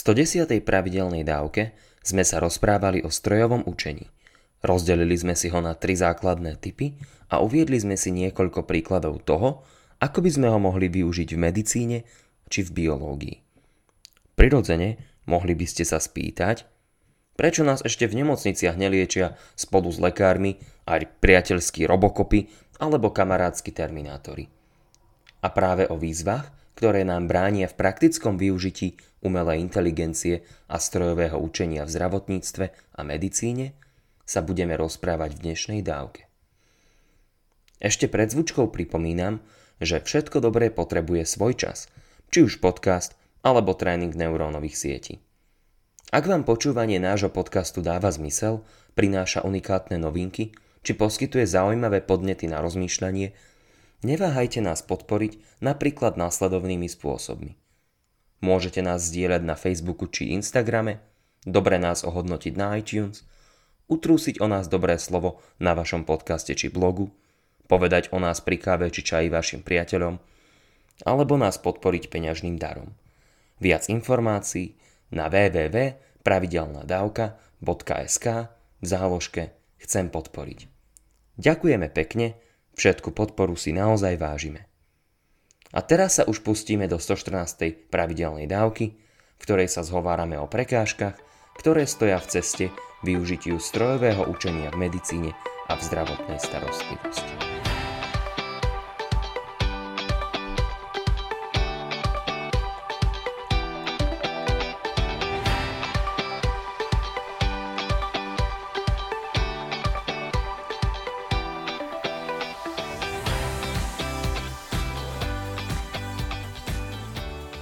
110. pravidelnej dávke sme sa rozprávali o strojovom učení. Rozdelili sme si ho na tri základné typy a uviedli sme si niekoľko príkladov toho, ako by sme ho mohli využiť v medicíne či v biológii. Prirodzene mohli by ste sa spýtať, prečo nás ešte v nemocniciach neliečia spolu s lekármi aj priateľskí robokopy alebo kamarádsky terminátori. A práve o výzvach, ktoré nám bránia v praktickom využití umelej inteligencie a strojového učenia v zdravotníctve a medicíne, sa budeme rozprávať v dnešnej dávke. Ešte pred zvučkou pripomínam, že všetko dobré potrebuje svoj čas, či už podcast alebo tréning neurónových sietí. Ak vám počúvanie nášho podcastu dáva zmysel, prináša unikátne novinky, či poskytuje zaujímavé podnety na rozmýšľanie, neváhajte nás podporiť napríklad následovnými spôsobmi. Môžete nás zdieľať na Facebooku či Instagrame, dobre nás ohodnotiť na iTunes, utrúsiť o nás dobré slovo na vašom podcaste či blogu, povedať o nás pri káve či čaji vašim priateľom, alebo nás podporiť peňažným darom. Viac informácií na www.pravidelnadavka.sk v záložke Chcem podporiť. Ďakujeme pekne, všetku podporu si naozaj vážime. A teraz sa už pustíme do 114. pravidelnej dávky, v ktorej sa zhovárame o prekážkach, ktoré stoja v ceste využitiu strojového učenia v medicíne a v zdravotnej starostlivosti.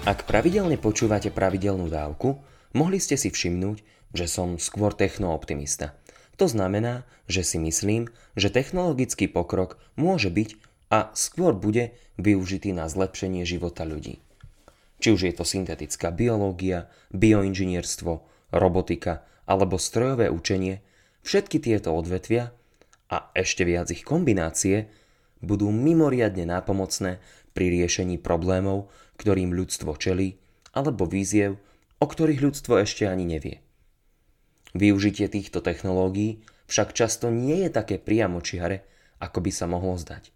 Ak pravidelne počúvate pravidelnú dávku, mohli ste si všimnúť, že som skôr technooptimista. To znamená, že si myslím, že technologický pokrok môže byť a skôr bude využitý na zlepšenie života ľudí. Či už je to syntetická biológia, bioinžinierstvo, robotika alebo strojové učenie, všetky tieto odvetvia a ešte viac ich kombinácie budú mimoriadne nápomocné pri riešení problémov, ktorým ľudstvo čelí, alebo víziev, o ktorých ľudstvo ešte ani nevie. Využitie týchto technológií však často nie je také priamočiare, ako by sa mohlo zdať.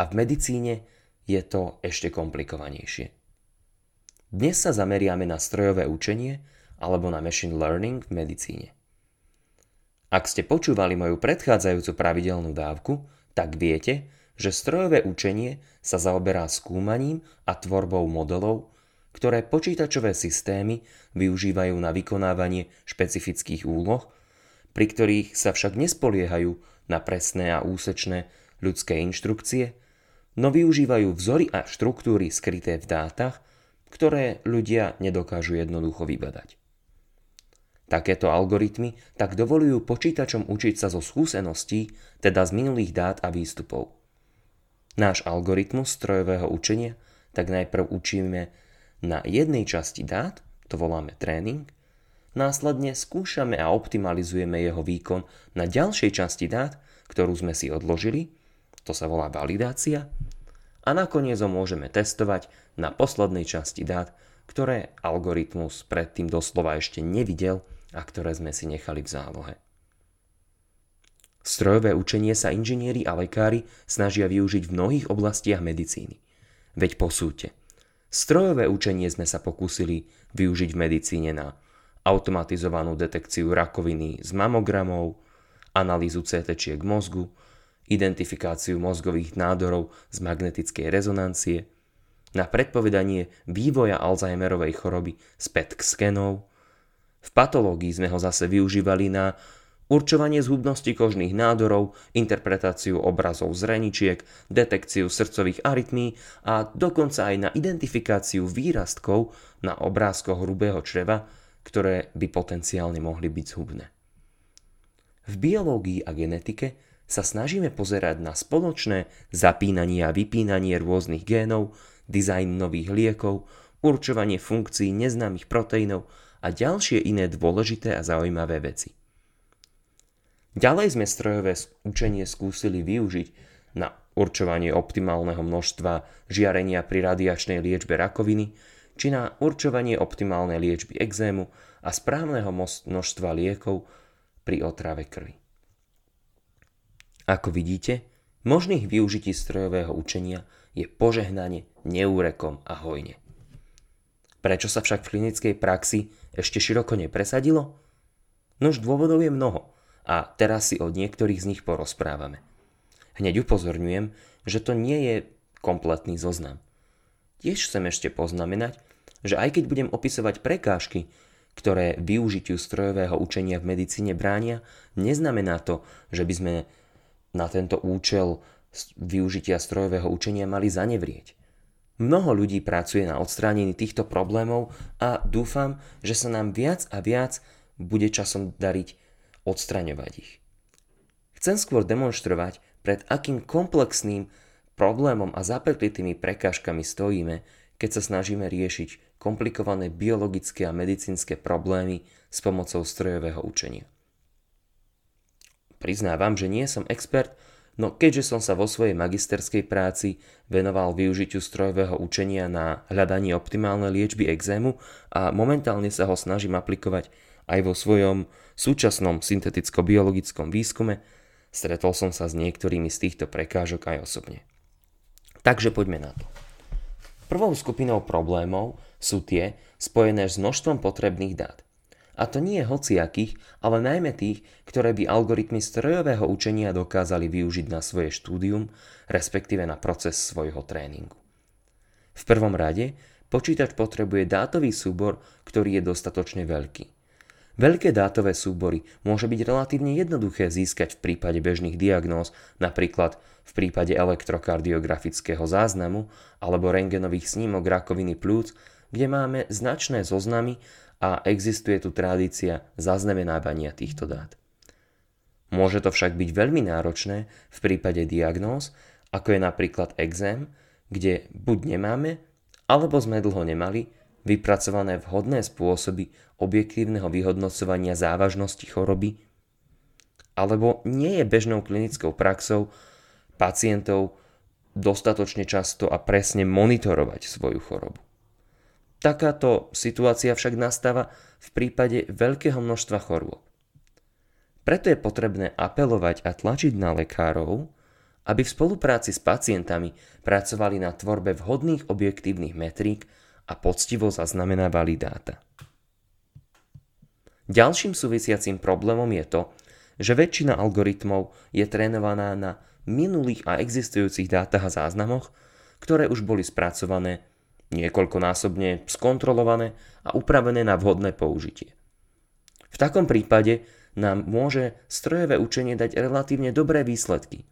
A v medicíne je to ešte komplikovanejšie. Dnes sa zameriame na strojové učenie alebo na machine learning v medicíne. Ak ste počúvali moju predchádzajúcu pravidelnú dávku, tak viete, že strojové učenie sa zaoberá skúmaním a tvorbou modelov, ktoré počítačové systémy využívajú na vykonávanie špecifických úloh, pri ktorých sa však nespoliehajú na presné a úsečné ľudské inštrukcie, no využívajú vzory a štruktúry skryté v dátach, ktoré ľudia nedokážu jednoducho vybadať. Takéto algoritmy tak dovolujú počítačom učiť sa zo skúseností, teda z minulých dát a výstupov. Náš algoritmus strojového učenia tak najprv učíme na jednej časti dát, to voláme tréning, následne skúšame a optimalizujeme jeho výkon na ďalšej časti dát, ktorú sme si odložili, to sa volá validácia, a nakoniec ho môžeme testovať na poslednej časti dát, ktoré algoritmus predtým doslova ešte nevidel a ktoré sme si nechali v zálohe. Strojové učenie sa inžinieri a lekári snažia využiť v mnohých oblastiach medicíny. Veď posúďte. Strojové učenie sme sa pokúsili využiť v medicíne na automatizovanú detekciu rakoviny z mamogramov, analýzu CT mozgu, identifikáciu mozgových nádorov z magnetickej rezonancie, na predpovedanie vývoja Alzheimerovej choroby z PET skenov. V patológii sme ho zase využívali na určovanie zhubnosti kožných nádorov, interpretáciu obrazov z detekciu srdcových arytmí a dokonca aj na identifikáciu výrastkov na obrázkoch hrubého čreva, ktoré by potenciálne mohli byť zhubné. V biológii a genetike sa snažíme pozerať na spoločné zapínanie a vypínanie rôznych génov, dizajn nových liekov, určovanie funkcií neznámych proteínov a ďalšie iné dôležité a zaujímavé veci. Ďalej sme strojové učenie skúsili využiť na určovanie optimálneho množstva žiarenia pri radiačnej liečbe rakoviny či na určovanie optimálnej liečby exému a správneho množstva liekov pri otrave krvi. Ako vidíte, možných využití strojového učenia je požehnanie neúrekom a hojne. Prečo sa však v klinickej praxi ešte široko nepresadilo? Nož dôvodov je mnoho a teraz si od niektorých z nich porozprávame. Hneď upozorňujem, že to nie je kompletný zoznam. Tiež chcem ešte poznamenať, že aj keď budem opisovať prekážky, ktoré využitiu strojového učenia v medicíne bránia, neznamená to, že by sme na tento účel využitia strojového učenia mali zanevrieť. Mnoho ľudí pracuje na odstránení týchto problémov a dúfam, že sa nám viac a viac bude časom dariť odstraňovať ich. Chcem skôr demonstrovať, pred akým komplexným problémom a zapeklitými prekážkami stojíme, keď sa snažíme riešiť komplikované biologické a medicínske problémy s pomocou strojového učenia. Priznávam, že nie som expert, No keďže som sa vo svojej magisterskej práci venoval využitiu strojového učenia na hľadanie optimálnej liečby exému a momentálne sa ho snažím aplikovať aj vo svojom súčasnom synteticko-biologickom výskume, stretol som sa s niektorými z týchto prekážok aj osobne. Takže poďme na to. Prvou skupinou problémov sú tie spojené s množstvom potrebných dát. A to nie hociakých, ale najmä tých, ktoré by algoritmy strojového učenia dokázali využiť na svoje štúdium, respektíve na proces svojho tréningu. V prvom rade počítač potrebuje dátový súbor, ktorý je dostatočne veľký. Veľké dátové súbory môže byť relatívne jednoduché získať v prípade bežných diagnóz, napríklad v prípade elektrokardiografického záznamu alebo rengenových snímok rakoviny plúc, kde máme značné zoznamy a existuje tu tradícia zaznamenávania týchto dát. Môže to však byť veľmi náročné v prípade diagnóz, ako je napríklad exém, kde buď nemáme, alebo sme dlho nemali vypracované vhodné spôsoby objektívneho vyhodnocovania závažnosti choroby, alebo nie je bežnou klinickou praxou pacientov dostatočne často a presne monitorovať svoju chorobu. Takáto situácia však nastáva v prípade veľkého množstva chorôb. Preto je potrebné apelovať a tlačiť na lekárov, aby v spolupráci s pacientami pracovali na tvorbe vhodných objektívnych metrík a poctivo zaznamenávali dáta. Ďalším súvisiacím problémom je to, že väčšina algoritmov je trénovaná na minulých a existujúcich dátach a záznamoch, ktoré už boli spracované niekoľkonásobne skontrolované a upravené na vhodné použitie. V takom prípade nám môže strojové učenie dať relatívne dobré výsledky.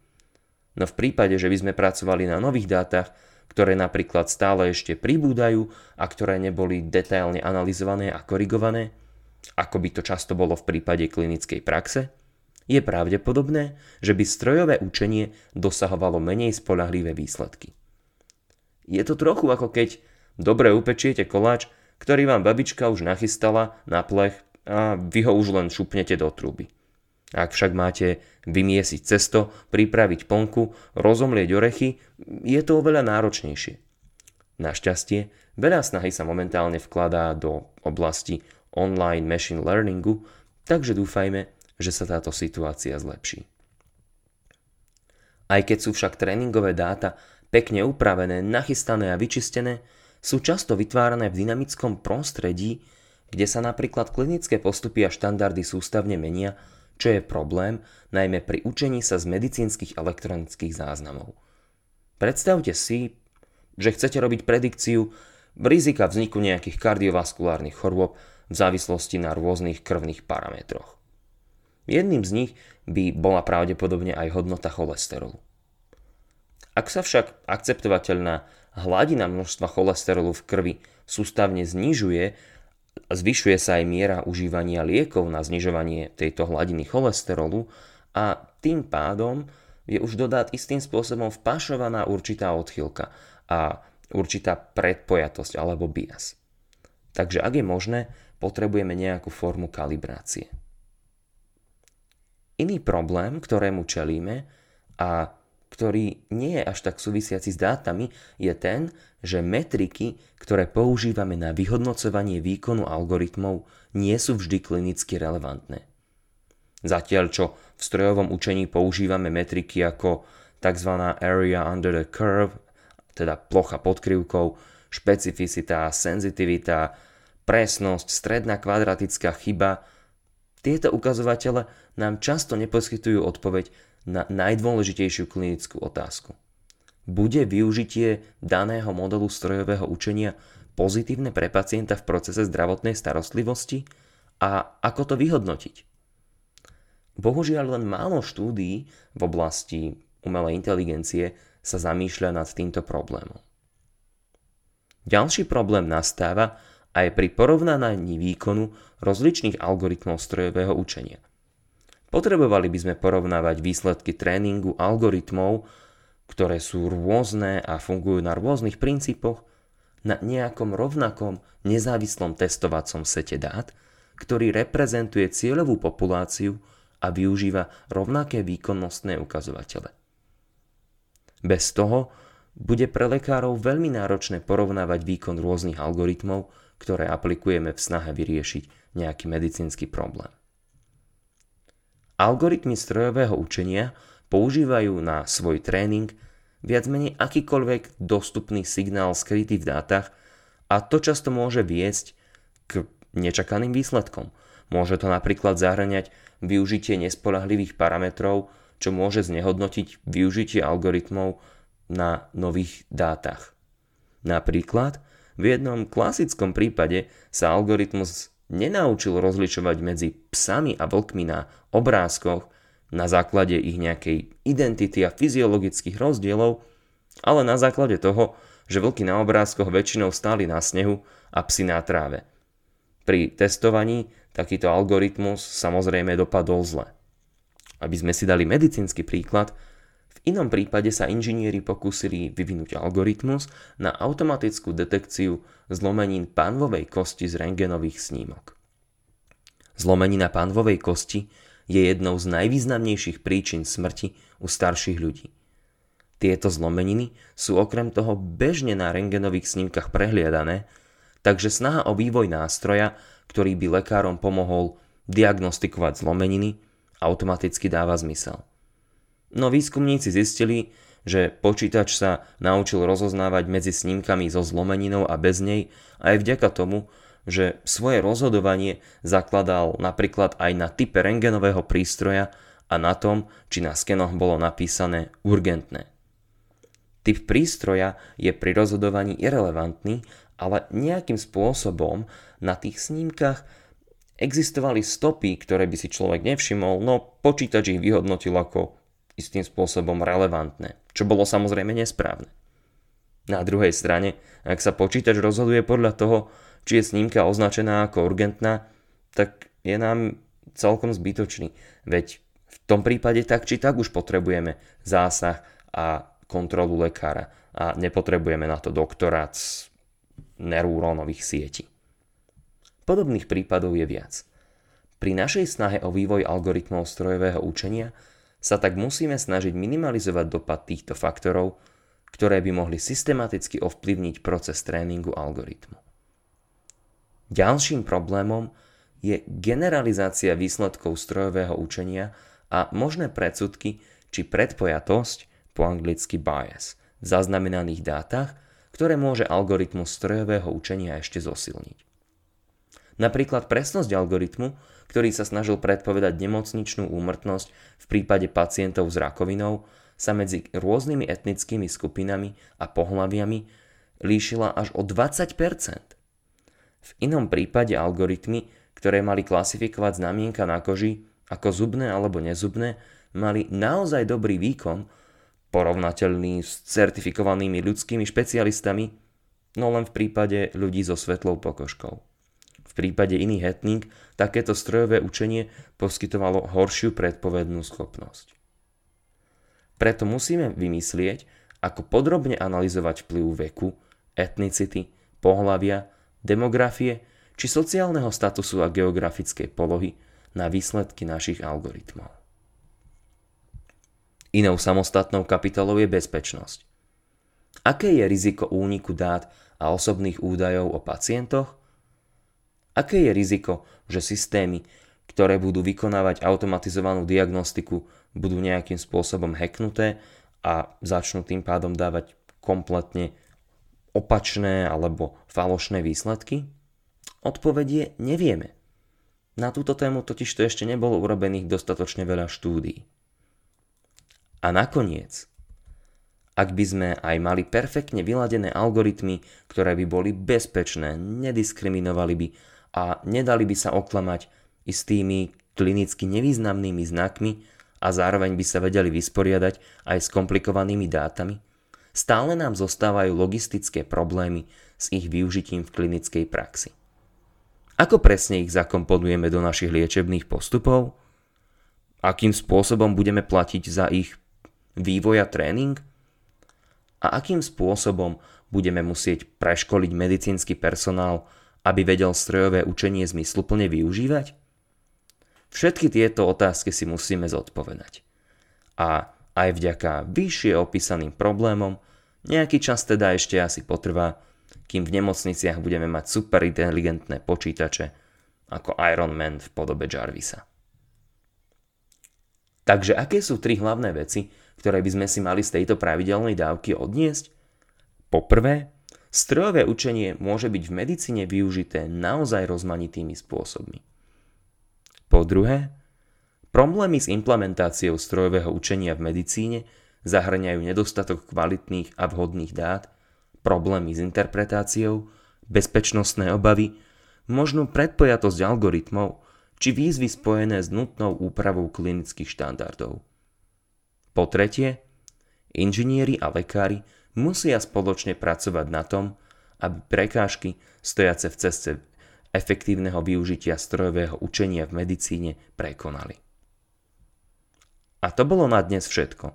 No v prípade, že by sme pracovali na nových dátach, ktoré napríklad stále ešte pribúdajú a ktoré neboli detailne analyzované a korigované, ako by to často bolo v prípade klinickej praxe, je pravdepodobné, že by strojové učenie dosahovalo menej spolahlivé výsledky. Je to trochu ako keď dobre upečiete koláč, ktorý vám babička už nachystala na plech a vy ho už len šupnete do truby. Ak však máte vymiesiť cesto, pripraviť plnku, rozomlieť orechy, je to oveľa náročnejšie. Našťastie, veľa snahy sa momentálne vkladá do oblasti online machine learningu, takže dúfajme, že sa táto situácia zlepší. Aj keď sú však tréningové dáta pekne upravené, nachystané a vyčistené, sú často vytvárané v dynamickom prostredí, kde sa napríklad klinické postupy a štandardy sústavne menia, čo je problém najmä pri učení sa z medicínskych elektronických záznamov. Predstavte si, že chcete robiť predikciu rizika vzniku nejakých kardiovaskulárnych chorôb v závislosti na rôznych krvných parametroch. Jedným z nich by bola pravdepodobne aj hodnota cholesterolu. Ak sa však akceptovateľná hladina množstva cholesterolu v krvi sústavne znižuje, zvyšuje sa aj miera užívania liekov na znižovanie tejto hladiny cholesterolu a tým pádom je už dodát istým spôsobom vpašovaná určitá odchylka a určitá predpojatosť alebo bias. Takže ak je možné, potrebujeme nejakú formu kalibrácie. Iný problém, ktorému čelíme a ktorý nie je až tak súvisiaci s dátami, je ten, že metriky, ktoré používame na vyhodnocovanie výkonu algoritmov, nie sú vždy klinicky relevantné. Zatiaľ čo v strojovom učení používame metriky ako tzv. area under the curve, teda plocha pod krivkou, špecificita, senzitivita, presnosť, stredná kvadratická chyba, tieto ukazovatele nám často neposkytujú odpoveď na najdôležitejšiu klinickú otázku. Bude využitie daného modelu strojového učenia pozitívne pre pacienta v procese zdravotnej starostlivosti a ako to vyhodnotiť? Bohužiaľ len málo štúdií v oblasti umelej inteligencie sa zamýšľa nad týmto problémom. Ďalší problém nastáva aj pri porovnávaní výkonu rozličných algoritmov strojového učenia. Potrebovali by sme porovnávať výsledky tréningu algoritmov, ktoré sú rôzne a fungujú na rôznych princípoch, na nejakom rovnakom nezávislom testovacom sete dát, ktorý reprezentuje cieľovú populáciu a využíva rovnaké výkonnostné ukazovatele. Bez toho bude pre lekárov veľmi náročné porovnávať výkon rôznych algoritmov, ktoré aplikujeme v snahe vyriešiť nejaký medicínsky problém. Algoritmy strojového učenia používajú na svoj tréning viac menej akýkoľvek dostupný signál skrytý v dátach a to často môže viesť k nečakaným výsledkom. Môže to napríklad zahrňať využitie nespolahlivých parametrov, čo môže znehodnotiť využitie algoritmov na nových dátach. Napríklad v jednom klasickom prípade sa algoritmus nenaučil rozlišovať medzi psami a vlkmi na obrázkoch na základe ich nejakej identity a fyziologických rozdielov, ale na základe toho, že vlky na obrázkoch väčšinou stáli na snehu a psi na tráve. Pri testovaní takýto algoritmus samozrejme dopadol zle. Aby sme si dali medicínsky príklad, v inom prípade sa inžinieri pokúsili vyvinúť algoritmus na automatickú detekciu zlomenín pánvovej kosti z rengenových snímok. Zlomenina pánvovej kosti je jednou z najvýznamnejších príčin smrti u starších ľudí. Tieto zlomeniny sú okrem toho bežne na rengenových snímkach prehliadané, takže snaha o vývoj nástroja, ktorý by lekárom pomohol diagnostikovať zlomeniny, automaticky dáva zmysel. No výskumníci zistili, že počítač sa naučil rozoznávať medzi snímkami so zlomeninou a bez nej aj vďaka tomu, že svoje rozhodovanie zakladal napríklad aj na type rengenového prístroja a na tom, či na skenoch bolo napísané urgentné. Typ prístroja je pri rozhodovaní irrelevantný, ale nejakým spôsobom na tých snímkach existovali stopy, ktoré by si človek nevšimol, no počítač ich vyhodnotil ako istým spôsobom relevantné, čo bolo samozrejme nesprávne. Na druhej strane, ak sa počítač rozhoduje podľa toho, či je snímka označená ako urgentná, tak je nám celkom zbytočný. Veď v tom prípade tak či tak už potrebujeme zásah a kontrolu lekára a nepotrebujeme na to doktorát z neurónových sietí. Podobných prípadov je viac. Pri našej snahe o vývoj algoritmov strojového učenia sa tak musíme snažiť minimalizovať dopad týchto faktorov, ktoré by mohli systematicky ovplyvniť proces tréningu algoritmu. Ďalším problémom je generalizácia výsledkov strojového učenia a možné predsudky či predpojatosť, po anglicky bias, v zaznamenaných dátach, ktoré môže algoritmus strojového učenia ešte zosilniť. Napríklad presnosť algoritmu ktorý sa snažil predpovedať nemocničnú úmrtnosť v prípade pacientov s rakovinou, sa medzi rôznymi etnickými skupinami a pohľaviami líšila až o 20% V inom prípade algoritmy, ktoré mali klasifikovať znamienka na koži ako zubné alebo nezubné, mali naozaj dobrý výkon, porovnateľný s certifikovanými ľudskými špecialistami, no len v prípade ľudí so svetlou pokožkou prípade iných etník takéto strojové učenie poskytovalo horšiu predpovednú schopnosť. Preto musíme vymyslieť, ako podrobne analyzovať vplyv veku, etnicity, pohlavia, demografie či sociálneho statusu a geografickej polohy na výsledky našich algoritmov. Inou samostatnou kapitolou je bezpečnosť. Aké je riziko úniku dát a osobných údajov o pacientoch? Aké je riziko, že systémy, ktoré budú vykonávať automatizovanú diagnostiku, budú nejakým spôsobom hacknuté a začnú tým pádom dávať kompletne opačné alebo falošné výsledky? Odpovedie nevieme. Na túto tému totiž to ešte nebolo urobených dostatočne veľa štúdií. A nakoniec, ak by sme aj mali perfektne vyladené algoritmy, ktoré by boli bezpečné, nediskriminovali by a nedali by sa oklamať istými klinicky nevýznamnými znakmi a zároveň by sa vedeli vysporiadať aj s komplikovanými dátami, stále nám zostávajú logistické problémy s ich využitím v klinickej praxi. Ako presne ich zakomponujeme do našich liečebných postupov? Akým spôsobom budeme platiť za ich vývoj a tréning? A akým spôsobom budeme musieť preškoliť medicínsky personál, aby vedel strojové učenie zmysluplne využívať? Všetky tieto otázky si musíme zodpovedať. A aj vďaka vyššie opísaným problémom nejaký čas teda ešte asi potrvá, kým v nemocniciach budeme mať superinteligentné počítače ako Iron Man v podobe Jarvisa. Takže aké sú tri hlavné veci, ktoré by sme si mali z tejto pravidelnej dávky odniesť? Poprvé, strojové učenie môže byť v medicíne využité naozaj rozmanitými spôsobmi. Po druhé, problémy s implementáciou strojového učenia v medicíne zahrňajú nedostatok kvalitných a vhodných dát, problémy s interpretáciou, bezpečnostné obavy, možnú predpojatosť algoritmov či výzvy spojené s nutnou úpravou klinických štandardov. Po tretie, inžinieri a lekári musia spoločne pracovať na tom, aby prekážky stojace v ceste efektívneho využitia strojového učenia v medicíne prekonali. A to bolo na dnes všetko.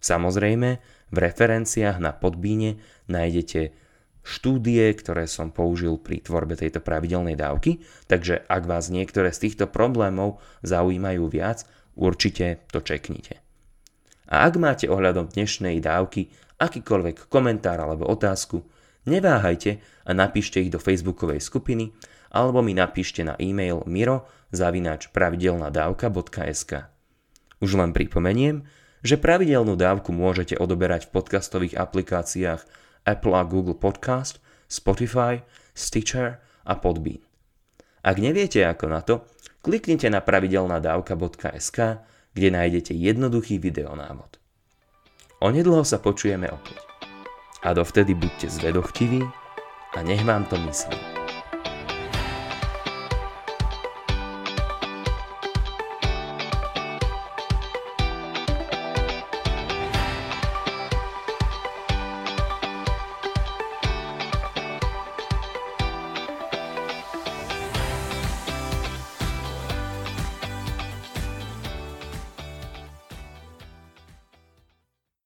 Samozrejme, v referenciách na podbíne nájdete štúdie, ktoré som použil pri tvorbe tejto pravidelnej dávky, takže ak vás niektoré z týchto problémov zaujímajú viac, určite to čeknite. A ak máte ohľadom dnešnej dávky akýkoľvek komentár alebo otázku, neváhajte a napíšte ich do facebookovej skupiny alebo mi napíšte na e-mail miro zavinač pravidelnadavka.sk. Už len pripomeniem, že pravidelnú dávku môžete odoberať v podcastových aplikáciách Apple a Google Podcast, Spotify, Stitcher a Podbean. Ak neviete ako na to, kliknite na pravidelnadavka.sk, kde nájdete jednoduchý videonávod. Onedlho sa počujeme opäť. A dovtedy buďte zvedochtiví a nech vám to myslí.